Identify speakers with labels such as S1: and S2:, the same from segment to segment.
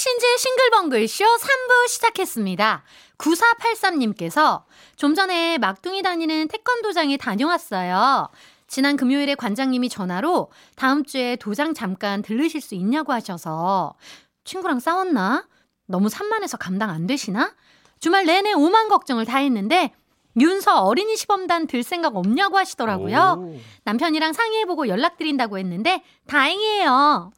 S1: 신지의 싱글벙글쇼 3부 시작했습니다. 9483님께서 좀 전에 막둥이 다니는 태권도장에 다녀왔어요. 지난 금요일에 관장님이 전화로 다음 주에 도장 잠깐 들르실 수 있냐고 하셔서 친구랑 싸웠나? 너무 산만해서 감당 안 되시나? 주말 내내 오만 걱정을 다 했는데 윤서 어린이 시범단 들 생각 없냐고 하시더라고요.
S2: 오.
S1: 남편이랑 상의해보고 연락드린다고 했는데 다행이에요.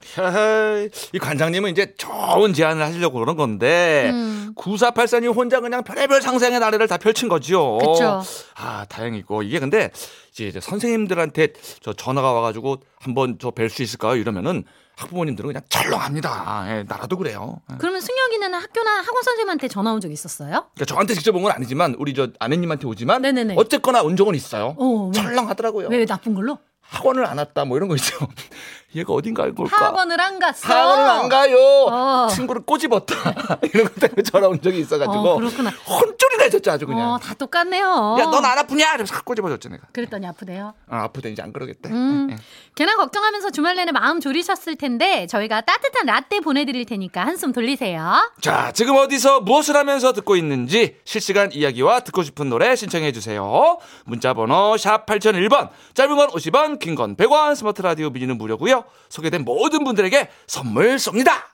S2: 이 관장님은 이제 좋은 제안을 하시려고 그런 건데
S1: 음.
S2: 9484님 혼자 그냥 별의별 상상의 나래를 다 펼친 거죠.
S1: 그쵸.
S2: 아 다행이고 이게 근데 이제 선생님들한테 저 전화가 와가지고 한번 저 뵐 수 있을까요? 이러면은 학부모님들은 그냥 철렁합니다. 예, 나라도 그래요. 예.
S1: 그러면 승혁이는 학교나 학원 선생님한테 전화 온 적 있었어요?
S2: 그러니까 저한테 직접 온 건 아니지만 우리 저 아내님한테 오지만
S1: 네네네.
S2: 어쨌거나 온 적은 있어요.
S1: 어, 왜?
S2: 철렁하더라고요.
S1: 왜 나쁜 걸로?
S2: 학원을 안 왔다 뭐 이런 거 있죠. 얘가 어딘가 알고 올까?
S1: 학원을 안 갔어.
S2: 학원을 안 가요.
S1: 어.
S2: 친구를 꼬집었다. 이런 것 때문에 전화 온 적이 있어가지고
S1: 어, 그렇구나.
S2: 혼쭐이 나졌죠 아주 그냥.
S1: 어, 다 똑같네요.
S2: 야, 넌 안 아프냐? 이러면서 확 꼬집어줬죠 내가.
S1: 그랬더니 아프대요.
S2: 아, 아프다 이제 안 그러겠대.
S1: 음,
S2: 예, 예.
S1: 괜한 걱정하면서 주말 내내 마음 졸이셨을 텐데 저희가 따뜻한 라떼 보내드릴 테니까 한숨 돌리세요.
S2: 자, 지금 어디서 무엇을 하면서 듣고 있는지 실시간 이야기와 듣고 싶은 노래 신청해 주세요. 문자 번호 샵 8001번, 짧은 건 50원, 긴 건 100원, 스마트 라디오 미니는 무료고요. 소개된 모든 분들에게 선물 쏩니다.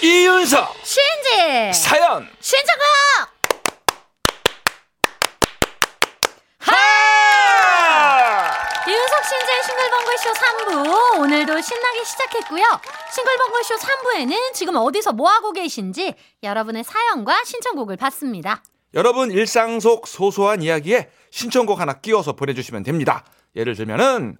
S2: 이윤석
S1: 신지.
S2: 사연.
S1: 신청곡
S2: 하!
S1: 이윤석 신지의 싱글벙글쇼 3부 오늘도 신나게 시작했고요. 싱글벙글쇼 3부에는 지금 어디서 뭐하고 계신지 여러분의 사연과 신청곡을 받습니다.
S2: 여러분 일상 속 소소한 이야기에 신청곡 하나 끼워서 보내주시면 됩니다. 예를 들면은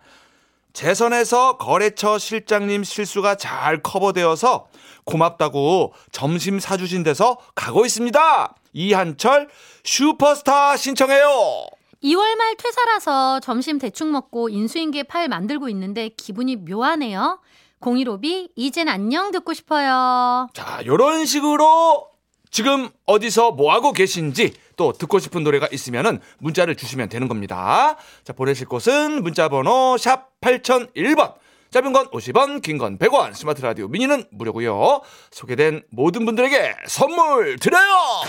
S2: 재선에서 거래처 실장님 실수가 잘 커버되어서 고맙다고 점심 사주신 데서 가고 있습니다. 이한철 슈퍼스타 신청해요.
S1: 2월 말 퇴사라서 점심 대충 먹고 인수인계 파일 만들고 있는데 기분이 묘하네요. 015비 이젠 안녕 듣고 싶어요.
S2: 자, 요런 식으로 지금 어디서 뭐 하고 계신지 또 듣고 싶은 노래가 있으면은 문자를 주시면 되는 겁니다. 자, 보내실 곳은 문자 번호 샵 8001번. 짧은 건 50원, 긴 건 100원, 스마트 라디오 미니는 무료고요. 소개된 모든 분들에게 선물 드려요.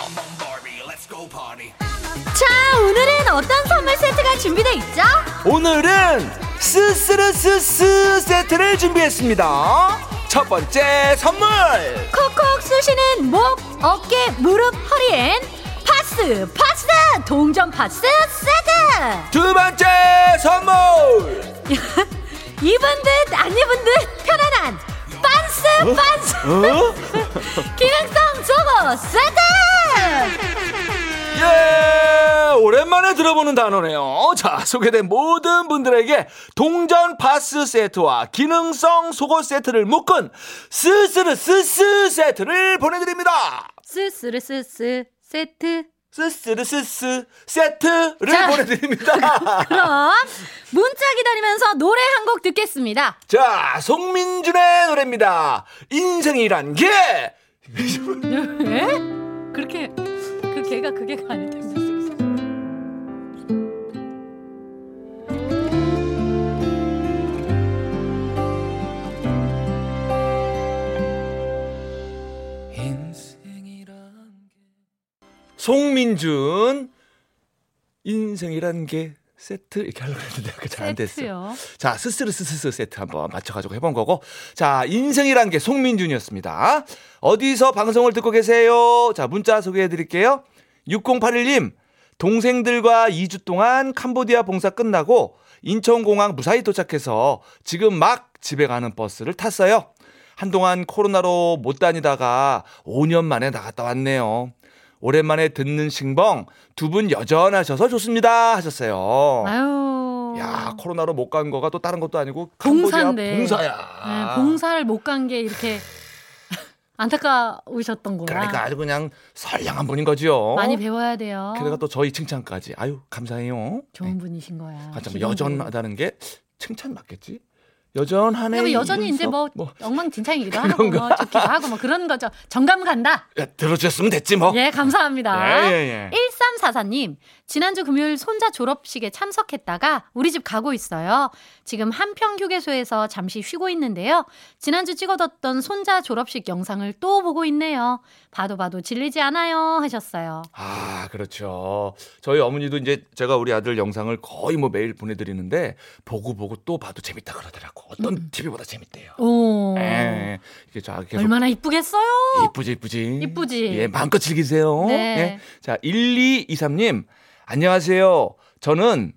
S1: 자, 오늘은 어떤 선물 세트가 준비돼 있죠?
S2: 오늘은 스스르스스 세트를 준비했습니다. 첫 번째 선물.
S1: 콕콕 쑤시는 목, 어깨, 무릎, 허리엔 파스, 파스, 동전 파스 세트!
S2: 두 번째 선물.
S1: 입은 듯, 안 입은 듯 편안한 빤스, 빤스!
S2: 어?
S1: 기능성 속옷 세트!
S2: 예, 오랜만에 들어보는 단어네요. 자, 소개된 모든 분들에게 동전 파스 세트와 기능성 속옷 세트를 묶은 스스르 스스 세트를 보내드립니다.
S1: 스스르 스스 세트.
S2: 스스르 스스 세트를
S1: 자.
S2: 보내드립니다.
S1: 그럼 문자 기다리면서 노래 한 곡 듣겠습니다.
S2: 자, 송민준의 노래입니다. 인생이란 게
S1: 예? 그렇게 그 개가 그 개가 아닐 텐데.
S2: 송민준 인생이란 게 세트 이렇게 하려고 했는데 잘 안 됐어요. 자, 스스르 스스스 세트 한번 맞춰가지고 해본 거고. 자, 인생이란 게 송민준이었습니다. 어디서 방송을 듣고 계세요? 자, 문자 소개해 드릴게요. 6081님, 동생들과 2주 동안 캄보디아 봉사 끝나고 인천공항 무사히 도착해서 지금 막 집에 가는 버스를 탔어요. 한동안 코로나로 못 다니다가 5년 만에 나갔다 왔네요. 오랜만에 듣는 싱벙 두 분 여전하셔서 좋습니다 하셨어요.
S1: 아유.
S2: 야 코로나로 못 간 거가 또 다른 것도 아니고
S1: 봉사인데.
S2: 봉사야.
S1: 네, 봉사를 못 간 게 이렇게 안타까우셨던 거야.
S2: 그러니까 아주 그냥 선량한 분인 거죠.
S1: 많이 배워야 돼요.
S2: 게다가 또 저희 칭찬까지. 아유, 감사해요.
S1: 좋은 분이신 거야.
S2: 아, 참. 여전하다는 게 칭찬 맞겠지? 여전하네.
S1: 뭐 여전히 이제
S2: 이윤석.
S1: 뭐, 엉망진창이기도 하고 뭐 좋기도 하고 뭐 그런 거죠. 정감 간다.
S2: 야, 들어주셨으면 됐지 뭐.
S1: 예, 감사합니다.
S2: 예, 예, 예.
S1: 1344님, 지난주 금요일 손자 졸업식에 참석했다가 우리 집 가고 있어요. 지금 한평 휴게소에서 잠시 쉬고 있는데요. 지난주 찍어뒀던 손자 졸업식 영상을 또 보고 있네요. 봐도 봐도 질리지 않아요. 하셨어요.
S2: 아, 그렇죠. 저희 어머니도 이제 제가 우리 아들 영상을 거의 뭐 매일 보내 드리는데 보고 보고 또 봐도 재밌다 그러더라고. 어떤 TV보다 재밌대요.
S1: 오.
S2: 예, 예. 이게 저 계속
S1: 얼마나 이쁘겠어요?
S2: 이쁘지 이쁘지.
S1: 이쁘지.
S2: 예, 마음껏 즐기세요.
S1: 네.
S2: 예. 자, 1223님. 안녕하세요. 저는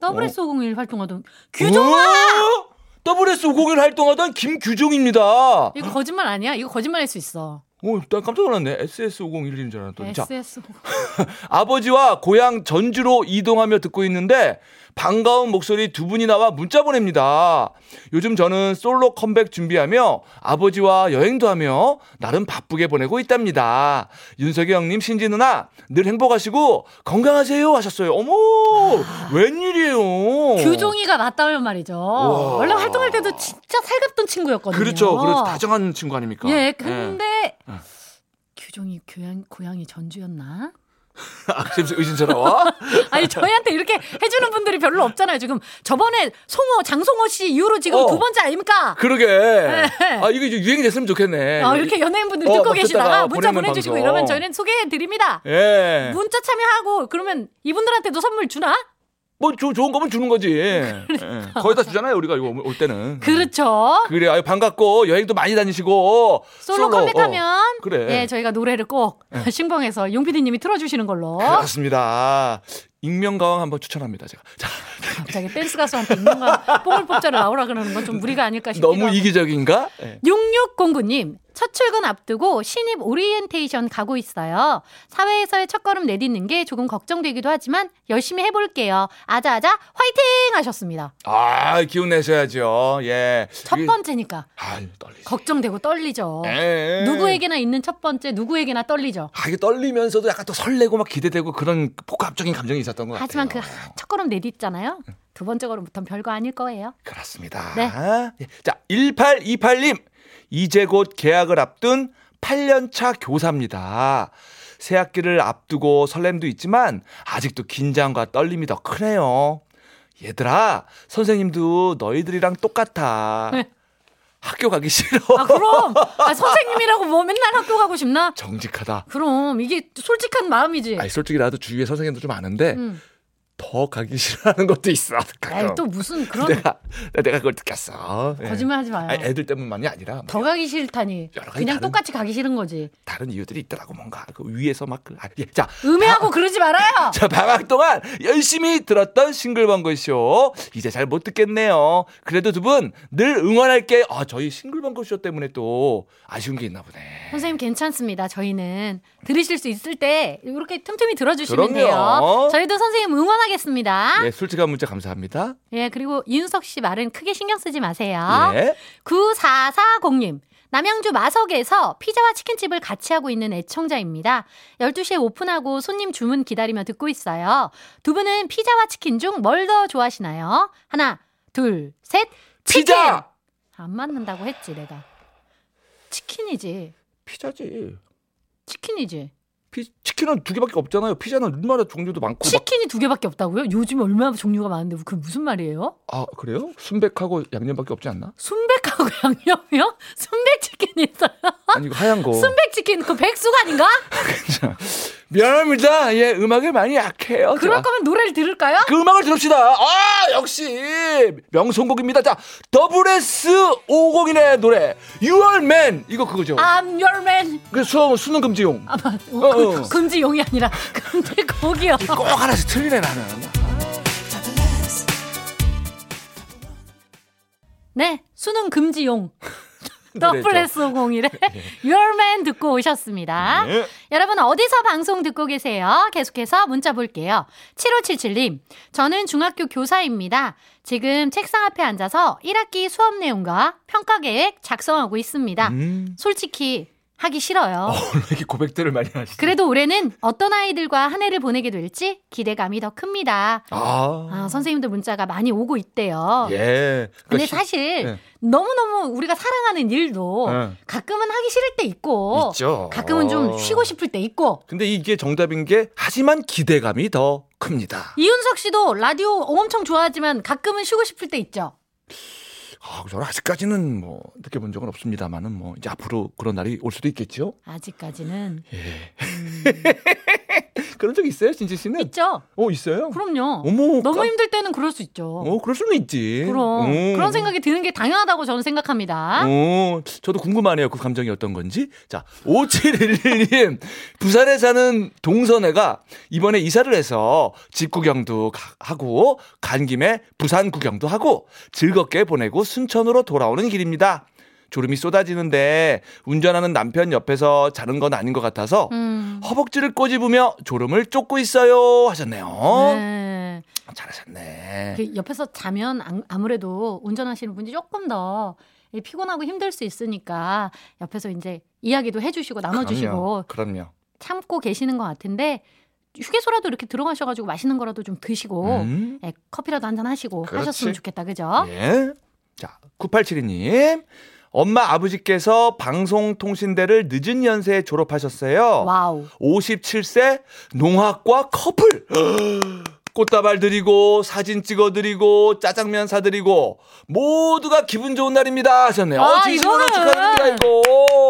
S1: WS501 활동하던 규종아!
S2: 어? WS501 활동하던 김규종입니다.
S1: 이거 거짓말 아니야? 이거 거짓말일 수 있어.
S2: 오, 나 깜짝 놀랐네. SS501인 줄 알았더니. 자,
S1: SS.
S2: 아버지와 고향 전주로 이동하며 듣고 있는데 반가운 목소리 두 분이 나와 문자 보냅니다. 요즘 저는 솔로 컴백 준비하며 아버지와 여행도 하며 나름 바쁘게 보내고 있답니다. 윤석이 형님, 신지 누나 늘 행복하시고 건강하세요 하셨어요. 어머, 웬일이에요?
S1: 규종이가 맞다면 말이죠. 원래 활동할 때도 진짜 살갑던 친구였거든요.
S2: 그렇죠. 그렇죠. 다정한 친구 아닙니까?
S1: 예, 근데
S2: 예.
S1: 규종이 고향, 고향이 전주였나?
S2: 아, 지금 의심스러워?
S1: 아니 저희한테 이렇게 해주는 분들이 별로 없잖아요. 지금 저번에 송호 장송호 씨 이후로 지금
S2: 어.
S1: 두 번째 아닙니까?
S2: 그러게. 아, 이거 이제 유행이 됐으면 좋겠네.
S1: 어, 이렇게 연예인분들
S2: 어,
S1: 듣고
S2: 막
S1: 계시다가 문자 보내주시고
S2: 방송.
S1: 이러면 저희는 소개해 드립니다.
S2: 예.
S1: 문자 참여하고 그러면 이분들한테도 선물 주나?
S2: 뭐 조, 좋은 거면 주는 거지. 예. 거의 다 주잖아요, 우리가 이거 올 때는.
S1: 그렇죠.
S2: 그래, 아유, 반갑고, 여행도 많이 다니시고.
S1: 솔로 컴백하면
S2: 어, 그래.
S1: 예 저희가 노래를 꼭 신봉해서 용 PD님이 틀어주시는 걸로
S2: 그렇습니다. 익명 가왕 한번 추천합니다, 제가. 자,
S1: 갑자기 댄스 가수한테 있는가 뽕을 뽑자를 나오라 그러는 건 좀 무리가 아닐까 싶기도
S2: 너무. 이기적인가? 예.
S1: 6609님, 첫 출근 앞두고 신입 오리엔테이션 가고 있어요. 사회에서의 첫걸음 내딛는 게 조금 걱정되기도 하지만 열심히 해볼게요. 아자아자 화이팅! 하셨습니다.
S2: 아, 기운 내셔야죠. 예.
S1: 첫
S2: 이게-
S1: 번째니까
S2: 아유, 떨리지.
S1: 걱정되고 떨리죠.
S2: 예.
S1: 누구에게나 있는 첫 번째, 누구에게나 떨리죠.
S2: 아, 이게 떨리면서도 약간 또 설레고 막 기대되고 그런 복합적인 감정이 있었던 것 같아요.
S1: 하지만 그 첫 걸음 내딛잖아요. 두 번째 걸음부터는 별거 아닐 거예요.
S2: 그렇습니다.
S1: 네.
S2: 예. 자, 1828님. 이제 곧 개학을 앞둔 8년차 교사입니다. 새 학기를 앞두고 설렘도 있지만 아직도 긴장과 떨림이 더 크네요. 얘들아, 선생님도 너희들이랑 똑같아. 학교 가기 싫어.
S1: 아 그럼 아, 선생님이라고 뭐 맨날 학교 가고 싶나?
S2: 정직하다.
S1: 그럼 이게 솔직한 마음이지.
S2: 아니, 솔직히 나도 주위에 선생님도 좀 아는데
S1: 음.
S2: 더 가기 싫어하는 것도 있어. 가끔.
S1: 에이, 또 무슨 그런
S2: 내가 내가 그걸 느꼈어. 예.
S1: 거짓말하지 마요.
S2: 아니, 애들 때문만이 아니라
S1: 더 가기 싫다니. 그냥
S2: 다른-
S1: 똑같이 가기 싫은 거지.
S2: 다른 이유들이 있더라고 뭔가 그 위에서 막 그- 아, 예. 자,
S1: 음해하고 그러지 말아요.
S2: 자 방학 동안 열심히 들었던 싱글벙글쇼 이제 잘 못 듣겠네요. 그래도 두 분 늘 응원할게. 아 저희 싱글벙글쇼 때문에 또 아쉬운 게 있나 보네.
S1: 선생님 괜찮습니다. 저희는 들으실 수 있을 때 이렇게 틈틈이 들어주시면
S2: 그럼요.
S1: 돼요. 저희도 선생님 응원 하겠습니다.
S2: 네 솔직한 문자 감사합니다.
S1: 예, 그리고 이윤석 씨 말은 크게 신경 쓰지 마세요.
S2: 예.
S1: 9440님. 남양주 마석에서 피자와 치킨집을 같이 하고 있는 애청자입니다. 12시에 오픈하고 손님 주문 기다리며 듣고 있어요. 두 분은 피자와 치킨 중 뭘 더 좋아하시나요? 하나, 둘, 셋. 치킨!
S2: 피자
S1: 안 맞는다고 했지, 내가. 치킨이지.
S2: 피자지.
S1: 치킨이지.
S2: 피, 치킨은 두 개밖에 없잖아요. 피자는 얼마나 종류도 많고. 막,
S1: 치킨이 두 개밖에 없다고요? 요즘 얼마나 종류가 많은데 그게 무슨 말이에요?
S2: 아 그래요? 순백하고 양념밖에 없지 않나?
S1: 순백하고 양념이요? 순백 치킨이 있어요?
S2: 아니 이거 하얀 거.
S1: 순백 치킨 그 백숙 아닌가?
S2: 미안합니다. 예 음악에 많이 약해요.
S1: 그럴
S2: 제가.
S1: 거면 노래를 들을까요?
S2: 그 음악을 들읍시다. 아, 역시 명성곡입니다. 자, 더블S 501의 노래 You Are Man 이거 그거죠.
S1: I'm your man.
S2: 그 수, 수능 금지용.
S1: 아, 맞. 어,
S2: 어.
S1: 금지용이 아니라 금지 곡이요.
S2: 꼭 하나씩 틀리네 나는.
S1: 네, 수능 금지용. 더블S 501의 Your Man 듣고 오셨습니다.
S2: 네.
S1: 여러분 어디서 방송 듣고 계세요? 계속해서 문자 볼게요. 7577님, 저는 중학교 교사입니다. 지금 책상 앞에 앉아서 1학기 수업 내용과 평가 계획 작성하고 있습니다.
S2: 음.
S1: 솔직히 하기 싫어요.
S2: 오늘 이렇게 고백들을 많이 하시죠.
S1: 그래도 올해는 어떤 아이들과 한 해를 보내게 될지 기대감이 더 큽니다.
S2: 아,
S1: 아, 선생님들 문자가 많이 오고 있대요.
S2: 예.
S1: 근데
S2: 그러니까 시-
S1: 사실
S2: 네.
S1: 너무너무 우리가 사랑하는 일도
S2: 네.
S1: 가끔은 하기 싫을 때 있고
S2: 있죠.
S1: 가끔은 좀
S2: 어.
S1: 쉬고 싶을 때 있고
S2: 근데 이게 정답인 게 하지만 기대감이 더 큽니다.
S1: 이윤석 씨도 라디오 엄청 좋아하지만 가끔은 쉬고 싶을 때 있죠.
S2: 아, 저는 아직까지는 뭐 느껴본 적은 없습니다만은 뭐 이제 앞으로 그런 날이 올 수도 있겠죠.
S1: 아직까지는
S2: 예. 그런 적 있어요, 진지 씨는?
S1: 있죠.
S2: 어, 있어요?
S1: 그럼요.
S2: 어머,
S1: 너무
S2: 깜-
S1: 힘들 때는 그럴 수 있죠.
S2: 어, 그럴 수는 있지.
S1: 그럼
S2: 어.
S1: 그런 생각이 드는 게 당연하다고 저는 생각합니다.
S2: 어, 저도 궁금하네요. 그 감정이 어떤 건지. 자, 5711님. 부산에 사는 동선애가 이번에 이사를 해서 집 구경도 가- 하고 간 김에 부산 구경도 하고 즐겁게 보내고 순천으로 돌아오는 길입니다. 졸음이 쏟아지는데 운전하는 남편 옆에서 자는 건 아닌 것 같아서
S1: 음.
S2: 허벅지를 꼬집으며 졸음을 쫓고 있어요 하셨네요.
S1: 네.
S2: 잘하셨네.
S1: 그 옆에서 자면 안- 아무래도 운전하시는 분이 조금 더 피곤하고 힘들 수 있으니까 옆에서 이제 이야기도 해주시고 나눠주시고
S2: 그럼요. 그럼요.
S1: 참고 계시는 것 같은데 휴게소라도 이렇게 들어가셔가지고 맛있는 거라도 좀 드시고
S2: 음.
S1: 예, 커피라도 한 잔 하시고
S2: 그렇지.
S1: 하셨으면 좋겠다 그죠?
S2: 예. 자, 9872님. 엄마 아버지께서 방송통신대를 늦은 연세에 졸업하셨어요.
S1: wow
S2: 57세 농학과 커플. 꽃다발 드리고 사진 찍어 드리고 짜장면 사 드리고 모두가 기분 좋은 날입니다 하셨네요.
S1: 아,
S2: 어, 진심으로 축하드립니다 이거.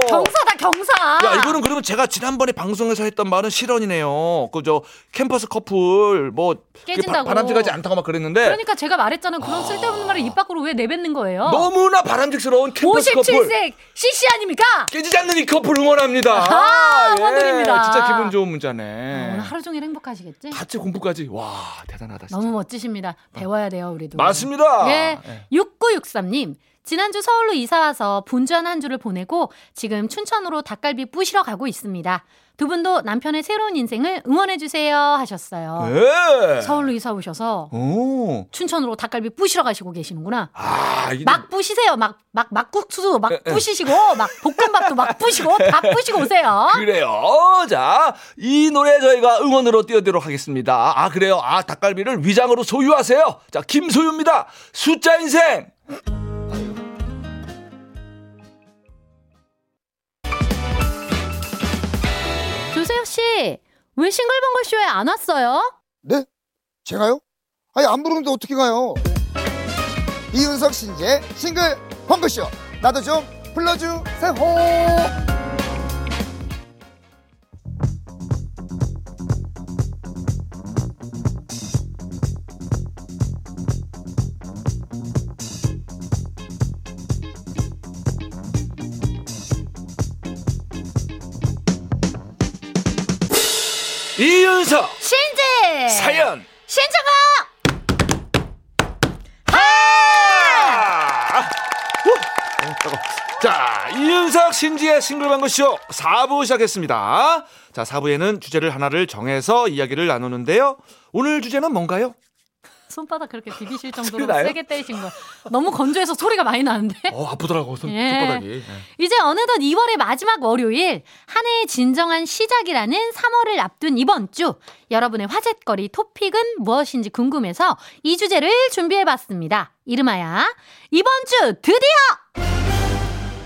S1: 경사다 경사
S2: 야, 이거는 그러면 제가 지난번에 방송에서 했던 말은 실언이네요. 그저 캠퍼스 커플 뭐
S1: 깨진다고.
S2: 바, 바람직하지 않다고 막 그랬는데
S1: 그러니까 제가 말했잖아요 그런 쓸데없는 말을 입 밖으로 왜 내뱉는 거예요
S2: 너무나 바람직스러운 캠퍼스 커플
S1: 57세 CC 아닙니까?
S2: 깨지지 않는 이 커플 응원합니다.
S1: 아하,
S2: 예,
S1: 응원드립니다.
S2: 진짜 기분 좋은
S1: 어,
S2: 문자네.
S1: 오늘 하루 종일 행복하시겠지?
S2: 같이 공부까지 와 대단하다 진짜.
S1: 너무 멋지십니다. 배워야 돼요, 우리도.
S2: 맞습니다.
S1: 예.
S2: 예.
S1: 6963님. 지난주 서울로 이사 와서 분주한 한 주를 보내고 지금 춘천으로 닭갈비 부시러 가고 있습니다. 두 분도 남편의 새로운 인생을 응원해 주세요 하셨어요.
S2: 네.
S1: 서울로 이사 오셔서
S2: 오.
S1: 춘천으로 닭갈비 부시러 가시고 계시는구나.
S2: 아 이게
S1: 막 부시세요. 막 막 막국수 막. 부시시고 막 볶음밥도 막 부시고 다 부시고 오세요.
S2: 그래요. 자, 이 노래 저희가 응원으로 띄워드리도록 하겠습니다. 아, 그래요. 아, 닭갈비를 위장으로 소유하세요. 자, 김소유입니다. 숫자 인생.
S1: 씨, 왜 싱글벙글 쇼에 안 왔어요?
S3: 네? 제가요? 아니 안 부르는데 어떻게 가요? 이윤석 신재 싱글 펑크쇼 나도 좀 불러주세요
S2: 이윤석
S1: 신지!
S2: 사연.
S1: 신청아!
S2: 아! 따가워. 자, 이윤석 신지의 싱글방구쇼 4부 시작했습니다. 자, 4부에는 주제를 하나를 정해서 이야기를 나누는데요. 오늘 주제는 뭔가요?
S1: 손바닥 그렇게 비비실
S2: 소리
S1: 정도로? 세게 때리신 거. 너무 건조해서 소리가 많이 나는데?
S2: 어, 아프더라고, 손,
S1: 예.
S2: 손바닥이. 예.
S1: 이제 어느덧 2월의 마지막 월요일, 한 해의 진정한 시작이라는 3월을 앞둔 이번 주. 여러분의 화제거리 토픽은 무엇인지 궁금해서 이 주제를 준비해봤습니다. 이름하여, 이번 주 드디어!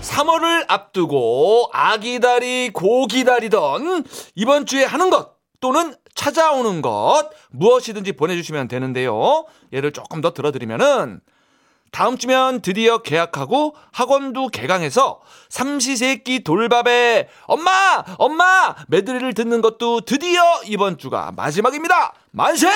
S2: 3월을 앞두고 아기다리 고기다리던 이번 주에 하는 것 또는 찾아오는 것 무엇이든지 보내주시면 되는데요. 예를 조금 더 들어드리면은 다음 주면 드디어 계약하고 학원도 개강해서 삼시세끼 돌밥에 엄마 엄마 메드리를 듣는 것도 드디어 이번 주가 마지막입니다. 만세!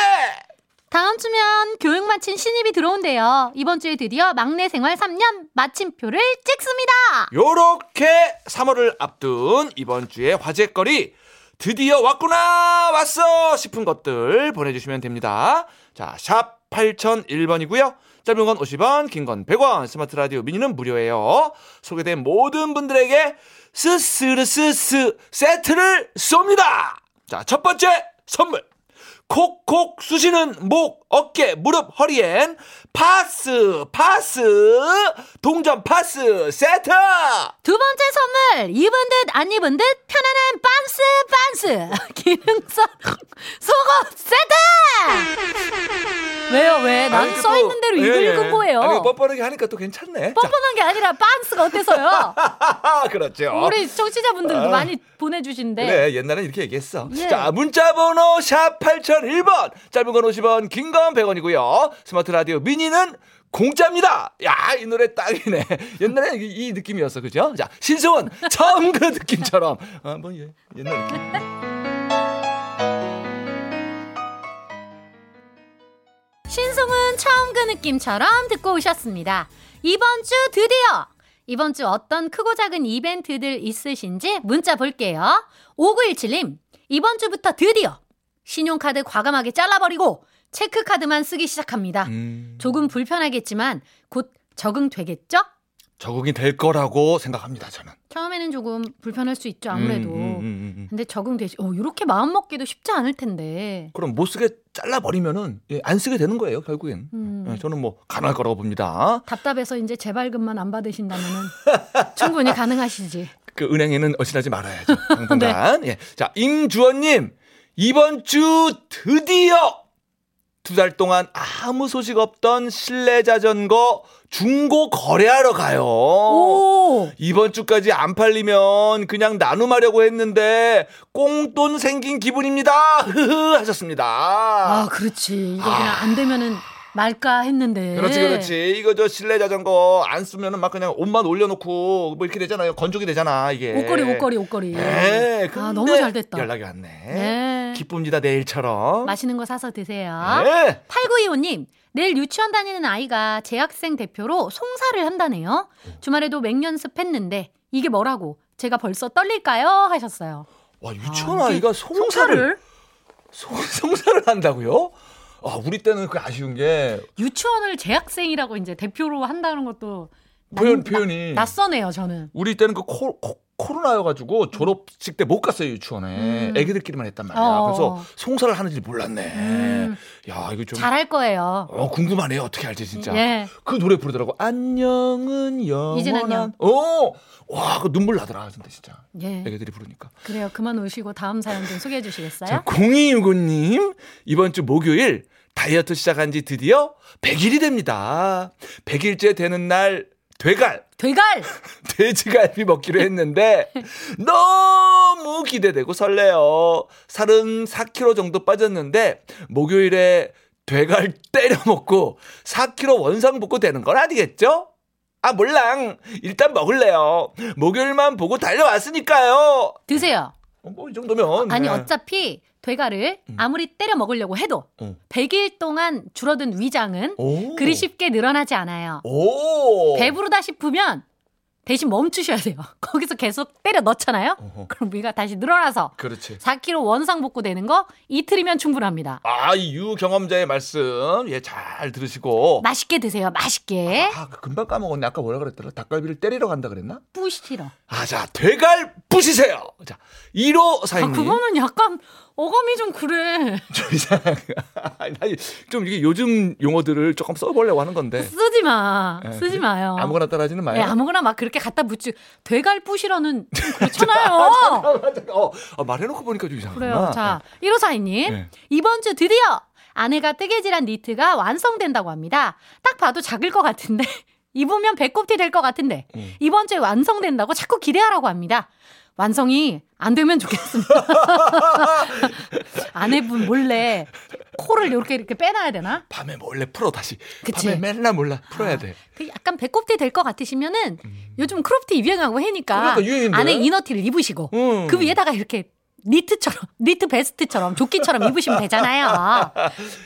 S1: 다음 주면 교육 마친 신입이 들어온대요. 이번 주에 드디어 막내 생활 3년 마침표를 찍습니다.
S2: 요렇게 3월을 앞둔 이번 주의 화제거리 드디어 왔구나 왔어 싶은 것들 보내주시면 됩니다. 자, 샵 8001번이고요. 짧은 건 50원, 긴 건 100원, 스마트 라디오 미니는 무료예요. 소개된 모든 분들에게 스스르스스 세트를 쏩니다. 자, 첫 번째 선물. 콕콕 쑤시는 목, 어깨, 무릎, 허리엔 파스, 파스, 동전 파스 세트!
S1: 두 번째 선물 입은 듯 안 입은 듯 편안한 빤스 빤스 기능성 속옷 세트 왜요 왜? 난
S2: 아니,
S1: 써
S2: 또-
S1: 있는 대로
S2: 예,
S1: 입을
S2: 예.
S1: 거예요
S2: 아니, 뻔뻔하게 하니까 또 괜찮네. 자,
S1: 뻔뻔한 게 아니라 빤스가 어때서요?
S2: 그렇죠.
S1: 우리 청취자분들도
S2: 아.
S1: 많이 보내주신데
S2: 그래 옛날엔 이렇게 얘기했어
S1: 예.
S2: 자 문자번호 샵 8001번 짧은 건 50원 긴 건 100원이고요. 스마트 라디오 미니는 공짜입니다. 야 이 노래 딱이네. 옛날에 이, 이 느낌이었어. 그죠? 자 신승원 처음 그 느낌처럼. 아, 뭐 예, 옛날 느낌.
S1: 신송은 처음 그 느낌처럼 듣고 오셨습니다. 이번 주 드디어 이번 주 어떤 크고 작은 이벤트들 있으신지 문자 볼게요. 5917님 이번 주부터 드디어 신용카드 과감하게 잘라버리고 체크카드만 쓰기 시작합니다.
S2: 음,
S1: 조금 불편하겠지만 곧 적응되겠죠?
S2: 적응이 될 거라고 생각합니다 저는
S1: 처음에는 조금 불편할 수 있죠 아무래도.
S2: 음, 음, 음, 음, 음.
S1: 근데 적응되지. 어, 이렇게 마음 먹기도 쉽지 않을 텐데.
S2: 그럼 못 쓰게 잘라버리면은 예, 안 쓰게 되는 거예요 결국엔
S1: 음.
S2: 예, 저는 뭐 가능할 거라고 봅니다
S1: 답답해서 이제 재발급만 안 받으신다면은 충분히 가능하시지.
S2: 그 은행에는 어신하지 말아야죠. 당분간. 예. 자, 임주원님, 이번 주 드디어 두 달 동안 아무 소식 없던 실내 자전거 중고 거래하러 가요.
S1: 오!
S2: 이번 주까지 안 팔리면 그냥 나눔하려고 했는데 꽁돈 생긴 기분입니다. 흐흐 하셨습니다.
S1: 아, 그렇지. 이거 그냥 안 되면은 말까 했는데.
S2: 그렇지, 그렇지. 이거 저 실내 자전거 안 쓰면은 막 그냥 옷만 올려놓고 뭐 이렇게 되잖아요. 건조기 되잖아, 이게.
S1: 옷걸이, 옷걸이, 옷걸이.
S2: 네,
S1: 아, 너무 잘 됐다.
S2: 연락이 왔네.
S1: 네.
S2: 기쁩니다, 내일처럼.
S1: 맛있는 거 사서 드세요.
S2: 네.
S1: 8925님, 내일 유치원 다니는 아이가 재학생 대표로 송사를 한다네요. 주말에도 맹연습 했는데, 이게 뭐라고? 제가 벌써 떨릴까요? 하셨어요.
S2: 와, 유치원
S1: 아,
S2: 이가 송사를,
S1: 송사를?
S2: 송, 송사를 한다고요? 아, 우리 때는 그 아쉬운 게
S1: 유치원을 재학생이라고 이제 대표로 한다는 것도
S2: 표현,
S1: 난-
S2: 표현이.
S1: 나- 낯서네요, 저는.
S2: 우리 때는 그 코, 코, 코로나여가지고 졸업식 때 못 갔어요, 유치원에.
S1: 음.
S2: 애기들끼리만 했단 말이야.
S1: 어.
S2: 그래서 송사를 하는지 몰랐네.
S1: 음.
S2: 야, 이거 좀.
S1: 잘할 거예요.
S2: 어, 궁금하네요. 어떻게 알지, 진짜.
S1: 예.
S2: 그 노래 부르더라고. 안녕은 영원한.
S1: 이진아요.
S2: 어, 와, 그 눈물 나더라, 근데 진짜.
S1: 예.
S2: 애기들이 부르니까.
S1: 그래요. 그만 오시고 다음 사연 좀 소개해 주시겠어요?
S2: 자, 0265님, 이번 주 목요일 다이어트 시작한 지 드디어 100일이 됩니다. 100일째 되는 날, 되갈,
S1: 되갈!
S2: 돼지갈비 먹기로 했는데, 너무 기대되고 설레요. 살은 4kg 정도 빠졌는데, 목요일에 되갈 때려 먹고 4kg 원상 복구 되는 건 아니겠죠? 아, 몰랑. 일단 먹을래요. 목요일만 보고 달려왔으니까요.
S1: 드세요.
S2: 어, 뭐, 이 정도면.
S1: 아니,
S2: 네.
S1: 어차피 되갈을 아무리 때려 먹으려고 해도
S2: 어.
S1: 100일 동안 줄어든 위장은
S2: 오.
S1: 그리 쉽게 늘어나지 않아요.
S2: 오.
S1: 배부르다 싶으면 대신 멈추셔야 돼요. 거기서 계속 때려 넣잖아요?
S2: 어허.
S1: 그럼 위가 다시 늘어나서
S2: 그렇지.
S1: 4kg 원상 복구되는 거 이틀이면 충분합니다.
S2: 아, 이 유 경험자의 말씀, 예, 잘 들으시고.
S1: 맛있게 드세요. 맛있게.
S2: 아, 그 금방 까먹었네. 아까 뭐라 그랬더라? 닭갈비를 때리러 간다 그랬나?
S1: 뿌시러.
S2: 아, 자, 되갈 부시세요. 자, 1호
S1: 아,
S2: 사장님.
S1: 그거는 약간 어감이 좀 그래.
S2: 좀 이상. 아니, 좀 이게 요즘 용어들을 조금 써보려고 하는 건데.
S1: 쓰지 마.
S2: 예,
S1: 쓰지
S2: 그래?
S1: 마요.
S2: 아무거나 따라하지는 마요.
S1: 예, 아무거나 막 그렇게 갖다 붙이 되갈 뿌시러는 좀 그렇잖아요.
S2: 어, 어, 말해놓고 보니까 좀 이상하구나.
S1: 그래요. 자, 1호사이님.
S2: 네.
S1: 이번 주 드디어 아내가 뜨개질한 니트가 완성된다고 합니다. 딱 봐도 작을 것 같은데. 입으면 배꼽티 될 것 같은데.
S2: 음.
S1: 이번 주에 완성된다고 자꾸 기대하라고 합니다. 완성이 안 되면 좋겠습니다. 아내분 몰래 코를 이렇게 이렇게 빼놔야 되나?
S2: 밤에 몰래 풀어 다시.
S1: 그치.
S2: 밤에 맨날 몰라 풀어야 돼.
S1: 그 약간 배꼽티 될 것 같으시면은 요즘 crop티 유행하고 하니까
S2: 음. 그러니까.
S1: 안에 inner티를 입으시고
S2: 음.
S1: 그 위에다가 이렇게 니트처럼 니트 베스트처럼 조끼처럼 입으시면 되잖아요.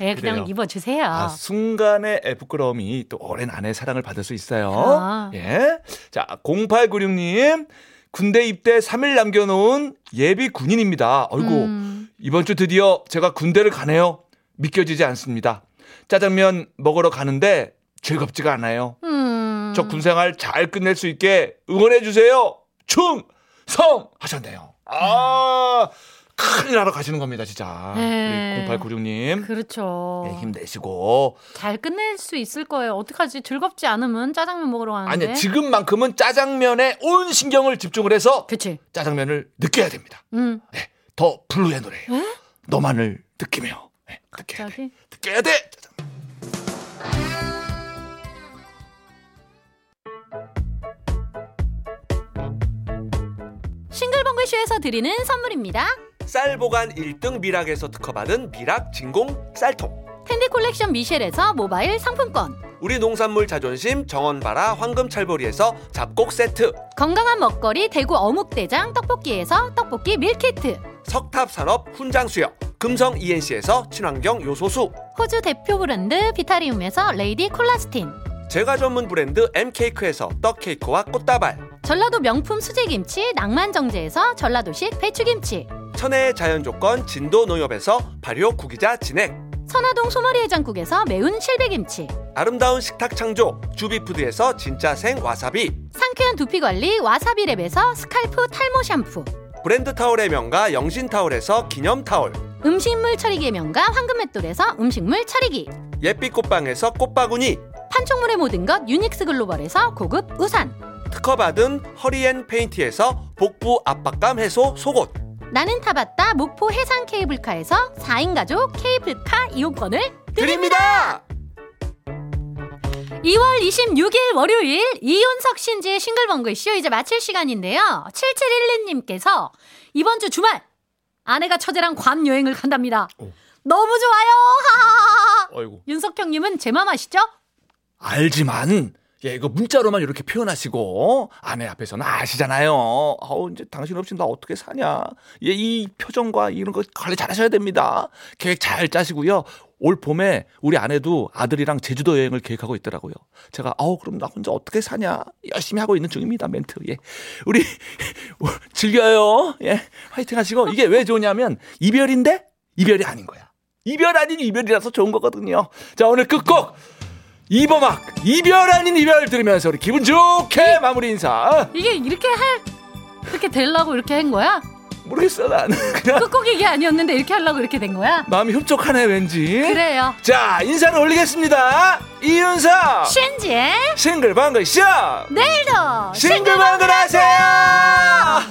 S1: 예, 그냥
S2: 그래요.
S1: 입어 주세요.
S2: 아, 순간의 부끄러움이 또 오랜 아내의 사랑을 받을 수 있어요.
S1: 아.
S2: 예. 자, 0896 님. 군대 입대 3일 남겨 놓은 예비 군인입니다. 어이구.
S1: 음.
S2: 이번 주 드디어 제가 군대를 가네요. 믿겨지지 않습니다. 짜장면 먹으러 가는데 즐겁지가 않아요.
S1: 음.
S2: 저 군생활 잘 끝낼 수 있게 응원해 주세요. 충성 하셨네요. 아 큰일 나러 가시는 겁니다, 진짜.
S1: 네.
S2: 우리 0896님.
S1: 그렇죠.
S2: 네, 힘내시고.
S1: 잘 끝낼 수 있을 거예요. 어떡하지? 즐겁지 않으면 짜장면 먹으러 가는데.
S2: 아니, 지금만큼은 짜장면에 온 신경을 집중을 해서
S1: 그치.
S2: 짜장면을 느껴야 됩니다.
S1: 음.
S2: 네, 더 블루의 노래예요. 너만을 느끼며. 네, 느껴야 돼.
S1: 갑자기.
S2: 느껴야 돼.
S1: 싱글벙글쇼에서 드리는 선물입니다.
S2: 쌀 보관 1등 미락에서 특허받은 미락 진공 쌀통.
S1: 텐디 콜렉션 미셸에서 모바일 상품권.
S2: 우리 농산물 자존심 정원바라 황금찰보리에서 잡곡 세트.
S1: 건강한 먹거리 대구 어묵대장 떡볶이에서 떡볶이 밀키트.
S2: 석탑산업 훈장수역. 금성 ENC에서 친환경 요소수.
S1: 호주 대표 브랜드 비타리움에서 레이디 콜라스틴.
S2: 제과 전문 브랜드 M케이크에서 떡케이크와 꽃다발.
S1: 전라도 명품 수제김치 낭만정제에서 전라도식 배추김치.
S2: 천혜의 자연조건 진도 농협에서 발효 구기자 진액.
S1: 선화동 소머리 해장국에서 매운 실비김치.
S2: 아름다운 식탁 창조 주비푸드에서 진짜 생 와사비.
S1: 상쾌한 두피관리 와사비랩에서 scalp 탈모 샴푸.
S2: 브랜드 타올의 명가 영신타올에서 기념타올.
S1: 음식물 처리기의 명가 황금맷돌에서 음식물 처리기.
S2: 예빛 꽃방에서 꽃바구니.
S1: 판촉물의 모든 것 유닉스 글로벌에서 고급 우산.
S2: 특허받은 허리앤 페인티에서 복부 압박감 해소 속옷.
S1: 나는 타봤다 목포 해상 케이블카에서 4인 가족 케이블카 이용권을
S2: 드립니다.
S1: 2월 26일 월요일 이윤석 신지의 싱글벙글 쇼 이제 마칠 시간인데요. 7712님께서 이번 주 주말 아내가 처제랑 괌 여행을 간답니다. 너무 좋아요. 하하하.
S2: 어이구.
S1: 윤석 형님은 제 맘 아시죠?
S2: 알지만 예 이거 문자로만 이렇게 표현하시고 아내 앞에서는 아시잖아요. 아우 이제 당신 없이 나 어떻게 사냐. 예, 이 표정과 이런 거 관리 잘하셔야 됩니다. 계획 잘 짜시고요. 올 봄에 우리 아내도 아들이랑 제주도 여행을 계획하고 있더라고요. 제가 아우 그럼 나 혼자 어떻게 사냐 열심히 하고 있는 중입니다 멘트. 예, 우리 즐겨요. 예, 화이팅 하시고 이게 왜 좋냐면 이별인데 이별이 아닌 거야. 이별 아닌 이별이라서 좋은 거거든요. 자 오늘 끝곡. 이범학 이별 아닌 이별 들으면서 우리 기분 좋게 마무리 인사.
S1: 이게 이렇게 할 이렇게 되려고 이렇게 한 거야?
S2: 모르겠어 나는 그냥.
S1: 끝곡 얘기 아니었는데 이렇게 하려고 이렇게 된 거야?
S2: 마음이 흡족하네 왠지.
S1: 그래요.
S2: 자 인사를 올리겠습니다. 이윤서
S1: 신지의
S2: 싱글벙글 쇼
S1: 내일도
S2: 싱글벙글 하세요